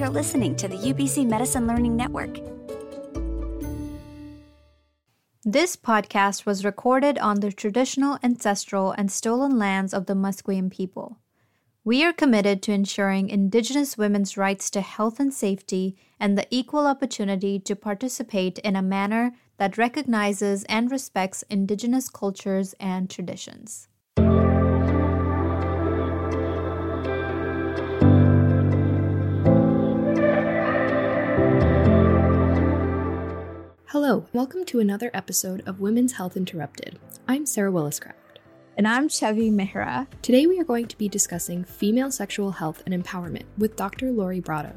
You're listening to the UBC Medicine Learning Network. This podcast was recorded on the traditional, ancestral, and stolen lands of the Musqueam people. We are committed to ensuring Indigenous women's rights to health and safety and the equal opportunity to participate in a manner that recognizes and respects Indigenous cultures and traditions. Hello, welcome to another episode of Women's Health Interrupted. I'm Sarah Williscraft. And I'm Chevi Mehra. Today we are going to be discussing female sexual health and empowerment with Dr. Lori Brotto.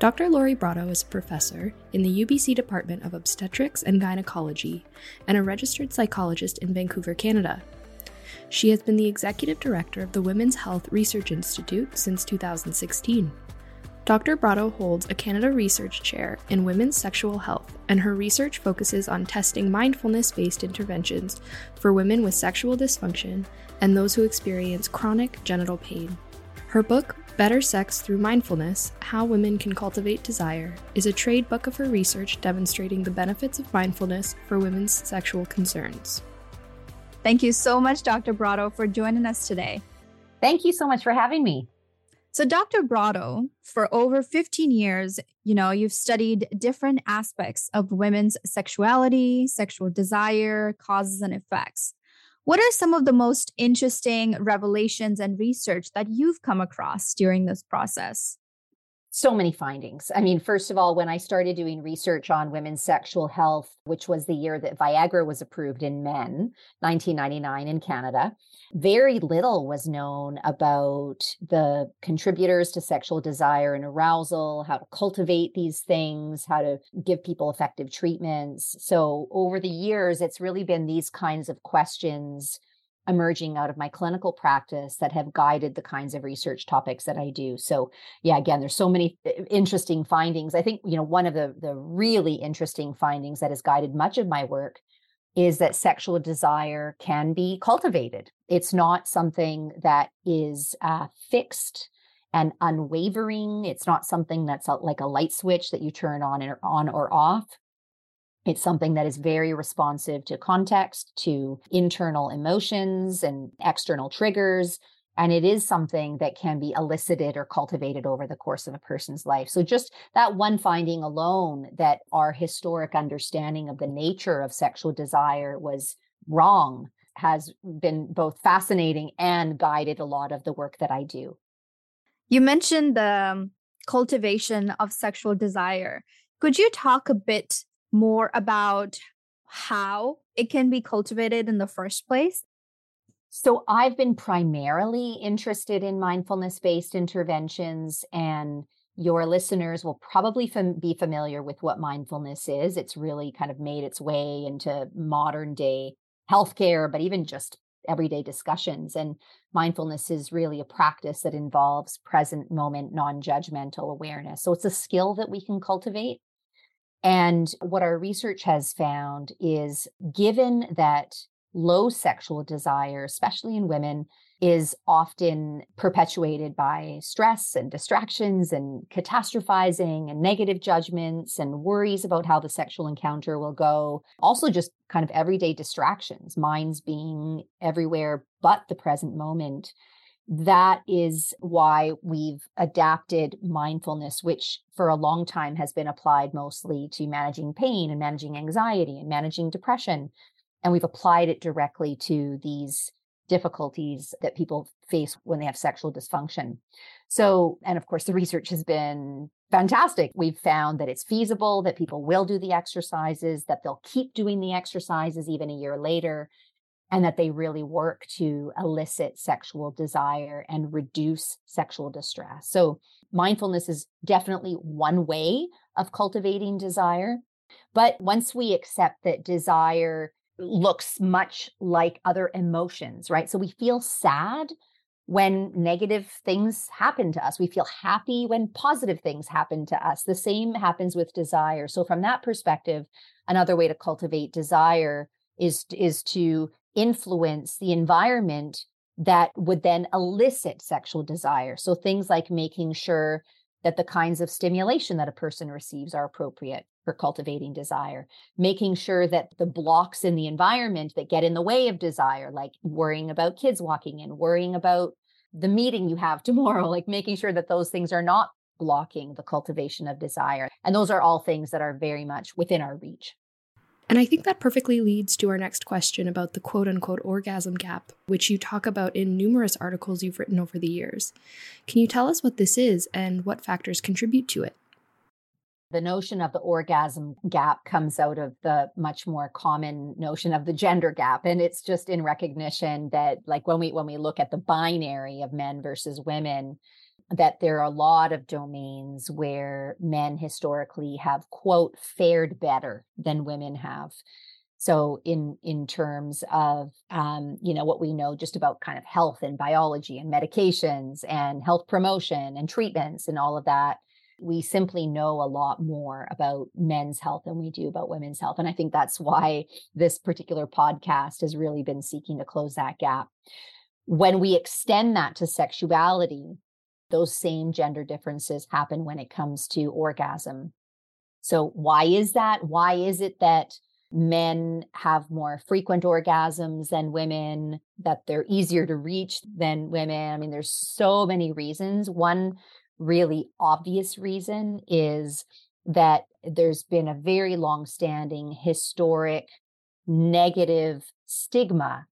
Dr. Lori Brotto is a professor in the UBC Department of Obstetrics and Gynecology and a registered psychologist in Vancouver, Canada. She has been the executive director of the Women's Health Research Institute since 2016. Dr. Brotto holds a Canada Research Chair in Women's Sexual Health, and her research focuses on testing mindfulness based interventions for women with sexual dysfunction and those who experience chronic genital pain. Her book, Better Sex Through Mindfulness How Women Can Cultivate Desire, is a trade book of her research demonstrating the benefits of mindfulness for women's sexual concerns. Thank you so much, Dr. Brotto, for joining us today. Thank you so much for having me. So, Dr. Brotto, for over 15 years, you know, you've studied different aspects of women's sexuality, sexual desire, causes, and effects. What are some of the most interesting revelations and research that you've come across during this process? So many findings. I mean, first of all, when I started doing research on women's sexual health, which was the year that Viagra was approved in men, 1999 in Canada, very little was known about the contributors to sexual desire and arousal, how to cultivate these things, how to give people effective treatments. So, over the years, it's really been these kinds of questions emerging out of my clinical practice that have guided the kinds of research topics that I do. So, yeah, again, there's so many uh, interesting findings. I think, you know, one of the the really interesting findings that has guided much of my work is that sexual desire can be cultivated. It's not something that is uh, fixed and unwavering. It's not something that's like a light switch that you turn on or on or off. It's something that is very responsive to context, to internal emotions and external triggers. And it is something that can be elicited or cultivated over the course of a person's life. So, just that one finding alone that our historic understanding of the nature of sexual desire was wrong has been both fascinating and guided a lot of the work that I do. You mentioned the um, cultivation of sexual desire. Could you talk a bit more about how it can be cultivated in the first place? So, I've been primarily interested in mindfulness based interventions, and your listeners will probably fam- be familiar with what mindfulness is. It's really kind of made its way into modern day healthcare, but even just everyday discussions. And mindfulness is really a practice that involves present moment, non judgmental awareness. So, it's a skill that we can cultivate. And what our research has found is given that low sexual desire, especially in women, is often perpetuated by stress and distractions and catastrophizing and negative judgments and worries about how the sexual encounter will go. Also, just kind of everyday distractions, minds being everywhere but the present moment that is why we've adapted mindfulness, which for a long time has been applied mostly to managing pain and managing anxiety and managing depression. And we've applied it directly to these difficulties that people face when they have sexual dysfunction. So, and of course, the research has been fantastic. We've found that it's feasible, that people will do the exercises, that they'll keep doing the exercises even a year later, and that they really work to elicit sexual desire and reduce sexual distress. So, mindfulness is definitely one way of cultivating desire. But once we accept that desire looks much like other emotions, right? So, we feel sad when negative things happen to us. We feel happy when positive things happen to us. The same happens with desire. So, from that perspective, another way to cultivate desire is is to influence the environment that would then elicit sexual desire. So things like making sure that the kinds of stimulation that a person receives are appropriate for cultivating desire, making sure that the blocks in the environment that get in the way of desire, like worrying about kids walking in, worrying about the meeting you have tomorrow, like making sure that those things are not blocking the cultivation of desire. And those are all things that are very much within our reach. And I think that perfectly leads to our next question about the quote unquote orgasm gap, which you talk about in numerous articles you've written over the years. Can you tell us what this is and what factors contribute to it? the notion of the orgasm gap comes out of the much more common notion of the gender gap and it's just in recognition that like when we when we look at the binary of men versus women that there are a lot of domains where men historically have quote fared better than women have so in in terms of um, you know what we know just about kind of health and biology and medications and health promotion and treatments and all of that we simply know a lot more about men's health than we do about women's health. And I think that's why this particular podcast has really been seeking to close that gap. When we extend that to sexuality, those same gender differences happen when it comes to orgasm. So, why is that? Why is it that men have more frequent orgasms than women, that they're easier to reach than women? I mean, there's so many reasons. One really obvious reason is that there's been a very long standing historic negative stigma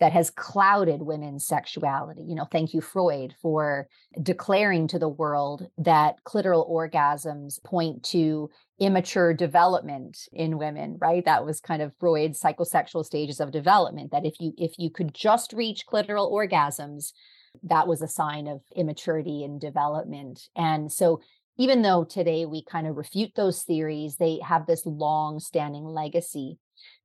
that has clouded women's sexuality. You know, thank you, Freud, for declaring to the world that clitoral orgasms point to immature development in women, right? That was kind of Freud's psychosexual stages of development, that if you if you could just reach clitoral orgasms, that was a sign of immaturity and development. And so even though today we kind of refute those theories, they have this long standing legacy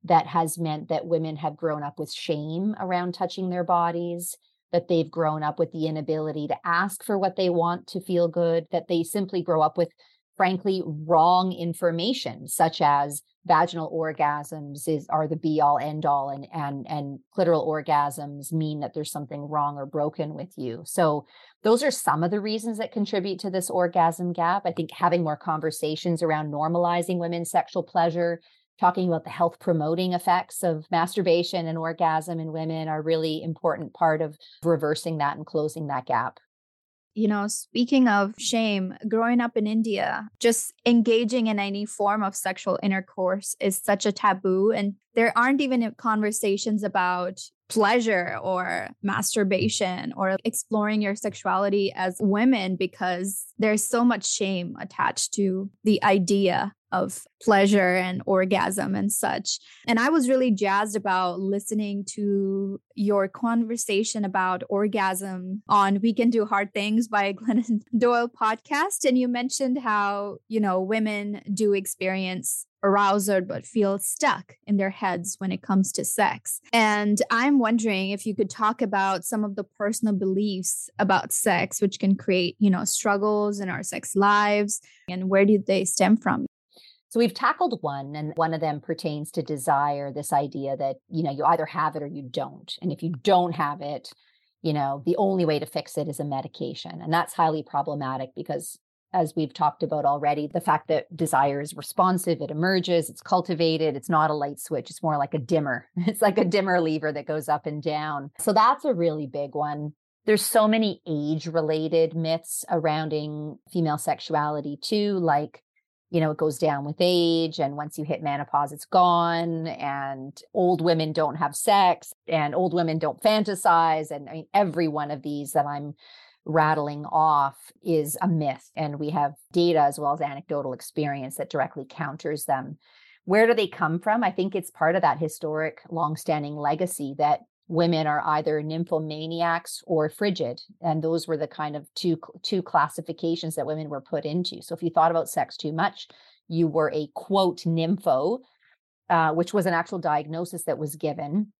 that has meant that women have grown up with shame around touching their bodies, that they've grown up with the inability to ask for what they want to feel good, that they simply grow up with, frankly, wrong information, such as vaginal orgasms is are the be all end all and and and clitoral orgasms mean that there's something wrong or broken with you. So those are some of the reasons that contribute to this orgasm gap. I think having more conversations around normalizing women's sexual pleasure talking about the health promoting effects of masturbation and orgasm in women are really important part of reversing that and closing that gap you know, speaking of shame, growing up in India, just engaging in any form of sexual intercourse is such a taboo. And there aren't even conversations about pleasure or masturbation or exploring your sexuality as women because there's so much shame attached to the idea of pleasure and orgasm and such. And I was really jazzed about listening to your conversation about orgasm on We Can Do Hard Things by Glennon Doyle podcast. And you mentioned how, you know, women do experience arousal but feel stuck in their heads when it comes to sex. And I'm wondering if you could talk about some of the personal beliefs about sex which can create, you know, struggles in our sex lives and where do they stem from? So we've tackled one, and one of them pertains to desire this idea that, you know, you either have it or you don't. And if you don't have it, you know, the only way to fix it is a medication. And that's highly problematic because, as we've talked about already, the fact that desire is responsive, it emerges, it's cultivated, it's not a light switch, it's more like a dimmer. It's like a dimmer lever that goes up and down. So that's a really big one. There's so many age related myths surrounding female sexuality too, like you know, it goes down with age. And once you hit menopause, it's gone. And old women don't have sex and old women don't fantasize. And I mean, every one of these that I'm rattling off is a myth. And we have data as well as anecdotal experience that directly counters them. Where do they come from? I think it's part of that historic, longstanding legacy that women are either nymphomaniacs or frigid and those were the kind of two two classifications that women were put into. So if you thought about sex too much you were a quote nympho uh, which was an actual diagnosis that was given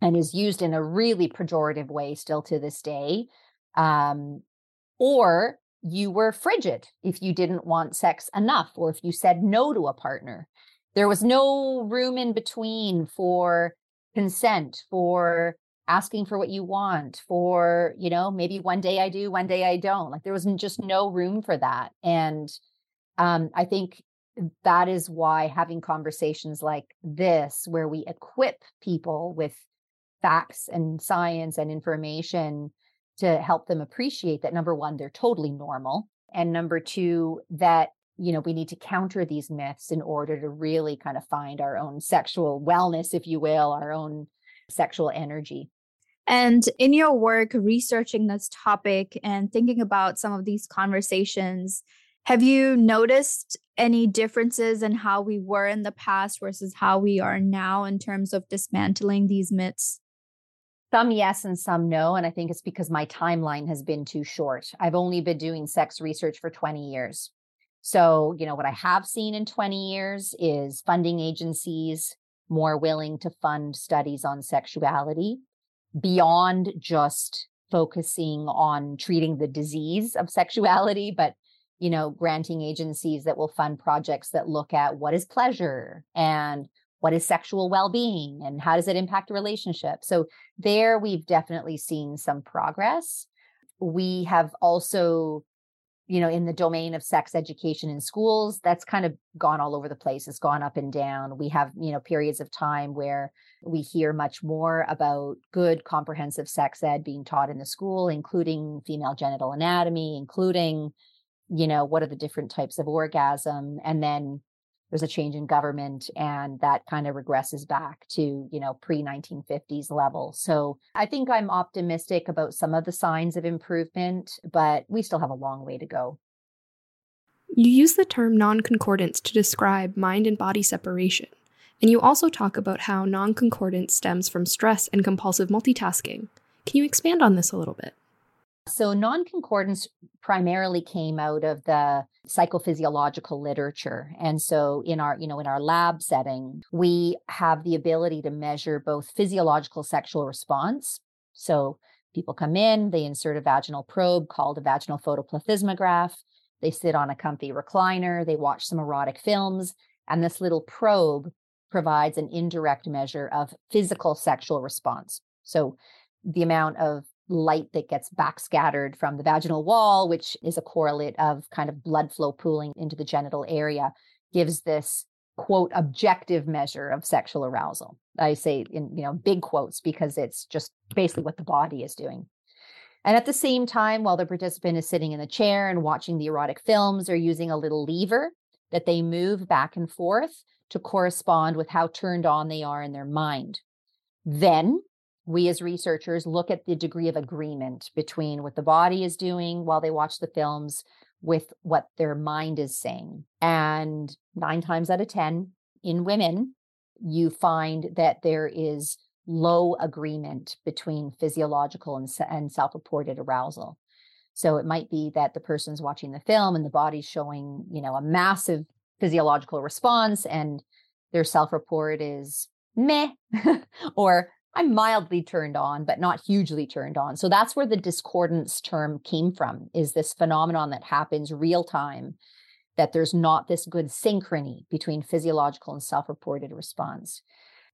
and is used in a really pejorative way still to this day um, or you were frigid if you didn't want sex enough or if you said no to a partner. There was no room in between for consent, for asking for what you want for you know maybe one day i do one day i don't. Like there was just no room for that. And um, i think that is why having conversations like this where we equip people with facts and science and information to help them appreciate that number one they're totally normal and number two that you know we need to counter these myths in order to really kind of find our own sexual wellness if you will our own sexual energy and in your work researching this topic and thinking about some of these conversations have you noticed any differences in how we were in the past versus how we are now in terms of dismantling these myths some yes and some no. And I think it's because my timeline has been too short. I've only been doing sex research for 20 years. So, you know, what I have seen in 20 years is funding agencies more willing to fund studies on sexuality beyond just focusing on treating the disease of sexuality, but you know, granting agencies that will fund projects that look at what is pleasure and what is sexual well-being and how does it impact a relationship so there we've definitely seen some progress. We have also you know in the domain of sex education in schools that's kind of gone all over the place it's gone up and down. We have you know periods of time where we hear much more about good comprehensive sex ed being taught in the school including female genital anatomy including you know what are the different types of orgasm and then there's a change in government and that kind of regresses back to you know pre 1950s level. So i think i'm optimistic about some of the signs of improvement but we still have a long way to go. You use the term non-concordance to describe mind and body separation and you also talk about how non-concordance stems from stress and compulsive multitasking. Can you expand on this a little bit so non-concordance primarily came out of the psychophysiological literature. And so in our, you know, in our lab setting, we have the ability to measure both physiological sexual response. So people come in, they insert a vaginal probe called a vaginal photoplethysmograph. They sit on a comfy recliner, they watch some erotic films, and this little probe provides an indirect measure of physical sexual response. So the amount of light that gets backscattered from the vaginal wall, which is a correlate of kind of blood flow pooling into the genital area, gives this quote objective measure of sexual arousal. I say in you know big quotes because it's just basically what the body is doing. And at the same time, while the participant is sitting in the chair and watching the erotic films, they're using a little lever that they move back and forth to correspond with how turned on they are in their mind. Then we as researchers look at the degree of agreement between what the body is doing while they watch the films with what their mind is saying. And nine times out of 10 in women, you find that there is low agreement between physiological and, and self reported arousal. So it might be that the person's watching the film and the body's showing, you know, a massive physiological response and their self report is meh or I'm mildly turned on, but not hugely turned on. So that's where the discordance term came from, is this phenomenon that happens real time, that there's not this good synchrony between physiological and self reported response.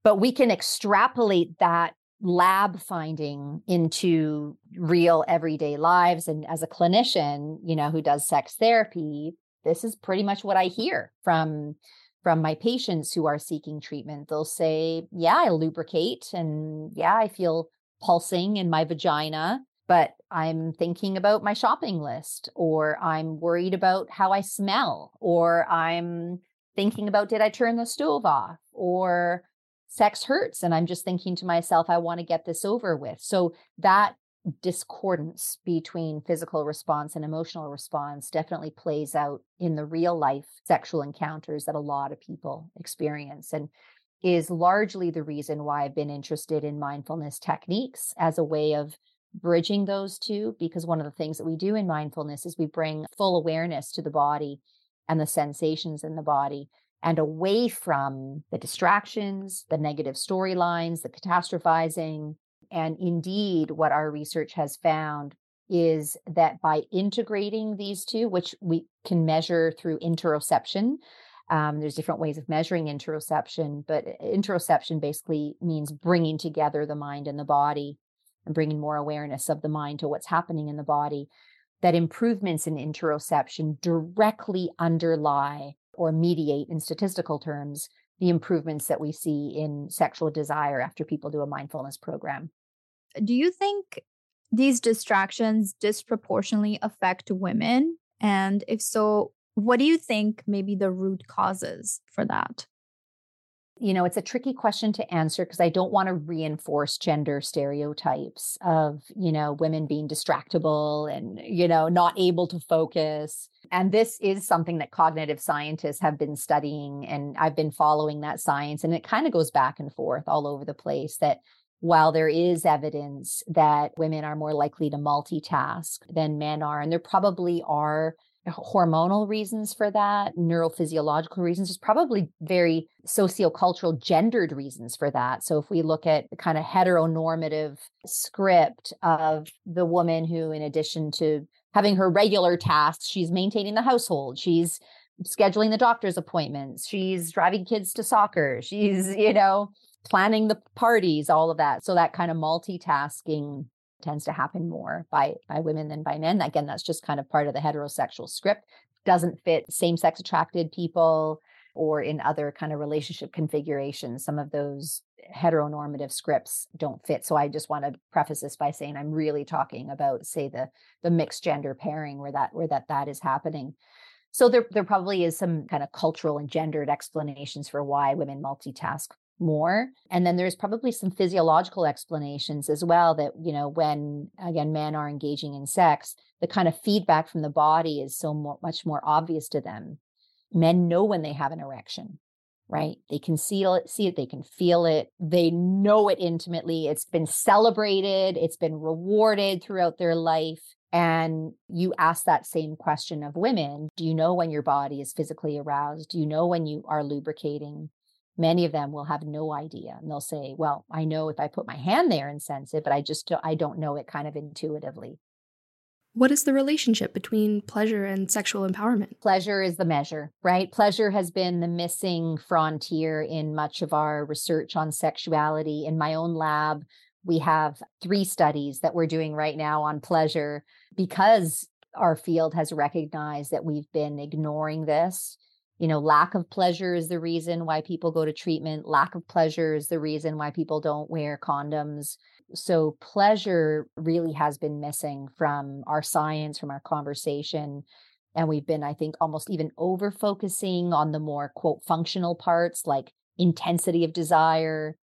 But we can extrapolate that lab finding into real everyday lives. And as a clinician, you know, who does sex therapy, this is pretty much what I hear from from my patients who are seeking treatment. They'll say, Yeah, I lubricate and yeah, I feel pulsing in my vagina, but I'm thinking about my shopping list, or I'm worried about how I smell, or I'm thinking about did I turn the stove off, or sex hurts. And I'm just thinking to myself, I want to get this over with. So that discordance between physical response and emotional response definitely plays out in the real life sexual encounters that a lot of people experience and is largely the reason why I've been interested in mindfulness techniques as a way of bridging those two because one of the things that we do in mindfulness is we bring full awareness to the body and the sensations in the body and away from the distractions, the negative storylines, the catastrophizing, and indeed, what our research has found is that by integrating these two, which we can measure through interoception, um, there's different ways of measuring interoception, but interoception basically means bringing together the mind and the body and bringing more awareness of the mind to what's happening in the body, that improvements in interoception directly underlie or mediate in statistical terms the improvements that we see in sexual desire after people do a mindfulness program. Do you think these distractions disproportionately affect women? And if so, what do you think maybe the root causes for that? You know, it's a tricky question to answer because I don't want to reinforce gender stereotypes of, you know, women being distractible and, you know, not able to focus. And this is something that cognitive scientists have been studying, and I've been following that science. And it kind of goes back and forth all over the place that while there is evidence that women are more likely to multitask than men are, and there probably are hormonal reasons for that, neurophysiological reasons. There's probably very sociocultural gendered reasons for that. So if we look at the kind of heteronormative script of the woman who, in addition to having her regular tasks, she's maintaining the household, she's scheduling the doctor's appointments, she's driving kids to soccer, she's, you know, planning the parties, all of that. So that kind of multitasking tends to happen more by by women than by men. Again, that's just kind of part of the heterosexual script. Doesn't fit same-sex attracted people or in other kind of relationship configurations. Some of those heteronormative scripts don't fit. So I just want to preface this by saying I'm really talking about, say, the the mixed gender pairing where that where that that is happening. So there there probably is some kind of cultural and gendered explanations for why women multitask more and then there's probably some physiological explanations as well that you know when again men are engaging in sex the kind of feedback from the body is so much more obvious to them. Men know when they have an erection right? They can see it see it they can feel it they know it intimately it's been celebrated it's been rewarded throughout their life and you ask that same question of women do you know when your body is physically aroused? Do you know when you are lubricating many of them will have no idea and they'll say well i know if i put my hand there and sense it but i just don't, i don't know it kind of intuitively what is the relationship between pleasure and sexual empowerment? Pleasure is the measure, right? Pleasure has been the missing frontier in much of our research on sexuality. In my own lab, we have three studies that we're doing right now on pleasure because our field has recognized that we've been ignoring this you know lack of pleasure is the reason why people go to treatment lack of pleasure is the reason why people don't wear condoms. So pleasure really has been missing from our science from our conversation and we've been i think almost even over focusing on the more quote functional parts like intensity of desire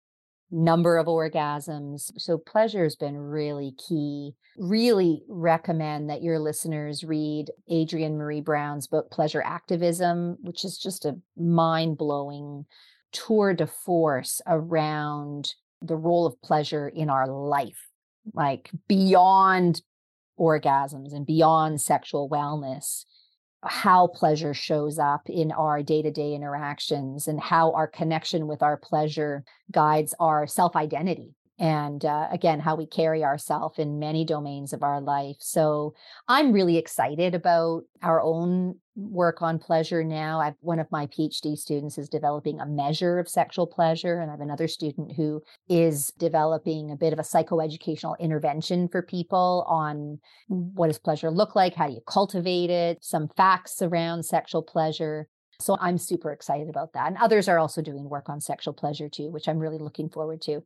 number of orgasms. So pleasure has been really key. Really recommend that your listeners read Adrienne Maree Brown's book, Pleasure Activism, which is just a mind blowing tour de force around the role of pleasure in our life, like beyond orgasms and beyond sexual wellness how pleasure shows up in our day to day interactions and how our connection with our pleasure guides our self identity and uh, again how we carry ourselves in many domains of our life so i'm really excited about our own work on pleasure now i've one of my phd students is developing a measure of sexual pleasure and i have another student who is developing a bit of a psychoeducational intervention for people on what does pleasure look like how do you cultivate it some facts around sexual pleasure so I'm super excited about that. And others are also doing work on sexual pleasure too, which I'm really looking forward to.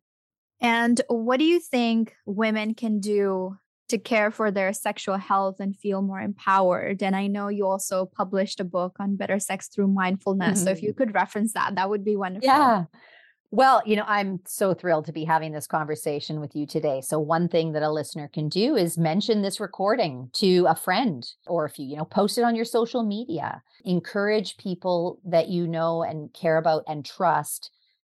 And what do you think women can do to care for their sexual health and feel more empowered? And I know you also published a book on better sex through mindfulness. Mm-hmm. So if you mm-hmm. could reference that, that would be wonderful. Yeah. Well, you know, I'm so thrilled to be having this conversation with you today. So, one thing that a listener can do is mention this recording to a friend, or if you, you know, post it on your social media. Encourage people that you know and care about and trust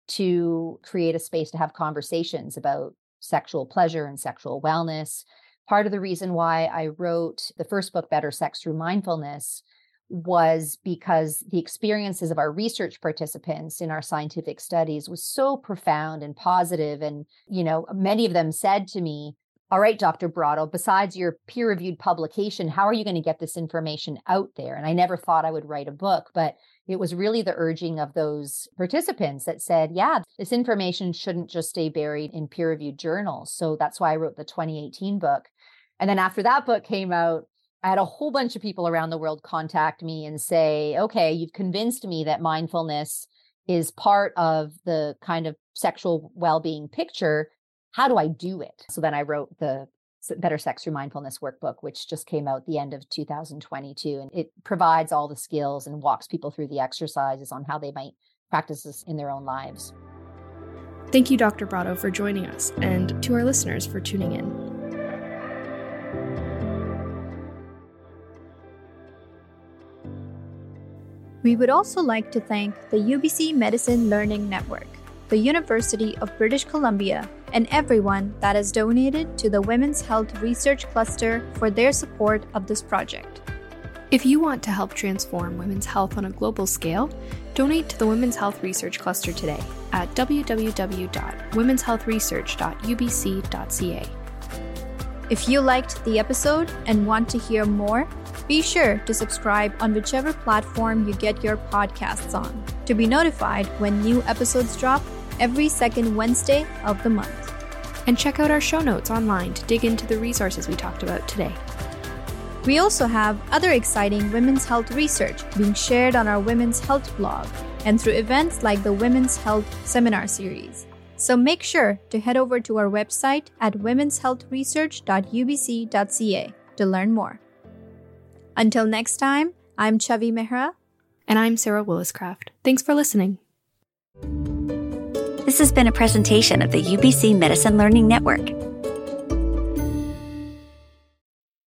to create a space to have conversations about sexual pleasure and sexual wellness. Part of the reason why I wrote the first book, Better Sex Through Mindfulness, was because the experiences of our research participants in our scientific studies was so profound and positive and you know many of them said to me all right, Dr. Brotto, besides your peer reviewed publication, how are you going to get this information out there? And I never thought I would write a book, but it was really the urging of those participants that said, yeah, this information shouldn't just stay buried in peer reviewed journals. So that's why I wrote the 2018 book. And then after that book came out, I had a whole bunch of people around the world contact me and say, okay, you've convinced me that mindfulness is part of the kind of sexual well being picture how do I do it? So then I wrote the Better Sex Through Mindfulness workbook, which just came out the end of 2022. And it provides all the skills and walks people through the exercises on how they might practice this in their own lives. Thank you, Dr. Brotto, for joining us, and to our listeners for tuning in. We would also like to thank the UBC Medicine Learning Network the University of British Columbia, and everyone that has donated to the Women's Health Research Cluster for their support of this project. If you want to help transform women's health on a global scale, donate to the Women's Health Research Cluster today at www.womenshealthresearch.ubc.ca. If you liked the episode and want to hear more, be sure to subscribe on whichever platform you get your podcasts on to be notified when new episodes drop every second Wednesday of the month. And check out our show notes online to dig into the resources we talked about today. We also have other exciting women's health research being shared on our women's health blog and through events like the Women's Health Seminar Series. So make sure to head over to our website at womenshealthresearch.ubc.ca to learn more. Until next time, I'm Chavi Mehra. And I'm Sarah Williscraft. Thanks for listening. This has been a presentation of the UBC Medicine Learning Network.